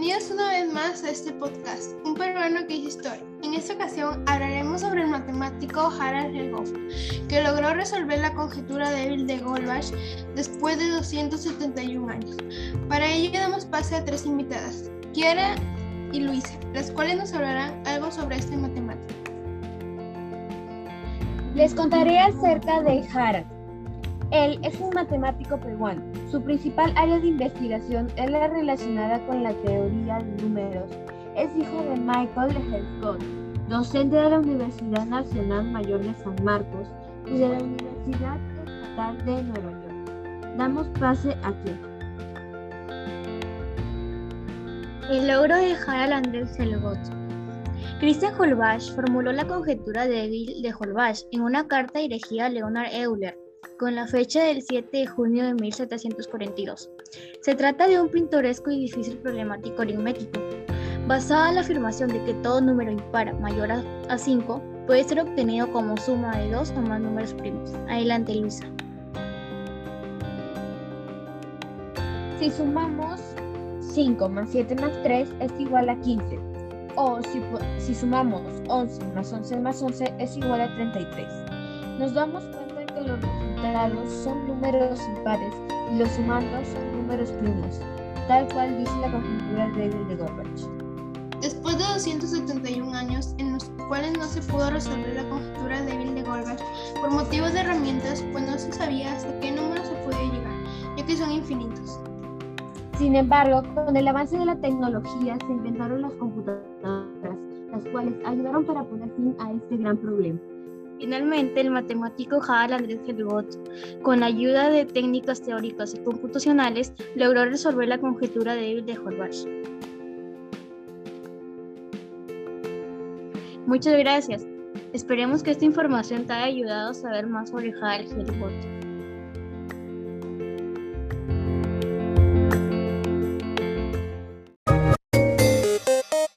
Bienvenidos una vez más a este podcast, Un peruano que hizo historia. En esta ocasión hablaremos sobre el matemático Harald Helmholtz, que logró resolver la conjetura débil de Goldbach después de 271 años. Para ello damos pase a tres invitadas, Kiara y Luisa, las cuales nos hablarán algo sobre este matemático. Les contaré acerca de Harald. Él es un matemático peruano. Su principal área de investigación es la relacionada con la teoría de números. Es hijo de Michael Helmholtz, docente de la Universidad Nacional Mayor de San Marcos y de la Universidad Estatal de Nueva York. Damos pase aquí. El logro de Harald Andrés Helmholtz. Christian Holbach formuló la conjetura débil de Holbach en una carta dirigida a Leonard Euler con la fecha del 7 de junio de 1742. Se trata de un pintoresco y difícil problemático aritmético, basada en la afirmación de que todo número impar mayor a 5 puede ser obtenido como suma de dos o más números primos. Adelante, Luisa. Si sumamos 5 más 7 más 3 es igual a 15. O si, si sumamos 11 más 11 más 11 es igual a 33. Nos damos cuenta que los son números impares y los sumandos son números primos, tal cual dice la conjetura débil de Goldbach. Después de 271 años en los cuales no se pudo resolver la conjetura débil de Goldbach por motivos de herramientas, pues no se sabía hasta qué número se podía llegar, ya que son infinitos. Sin embargo, con el avance de la tecnología se inventaron las computadoras, las cuales ayudaron para poner fin a este gran problema. Finalmente, el matemático Harald Andrés Helmholtz, con la ayuda de técnicas teóricas y computacionales, logró resolver la conjetura débil de Horvath. Muchas gracias. Esperemos que esta información te haya ayudado a saber más sobre Harald Helmholtz.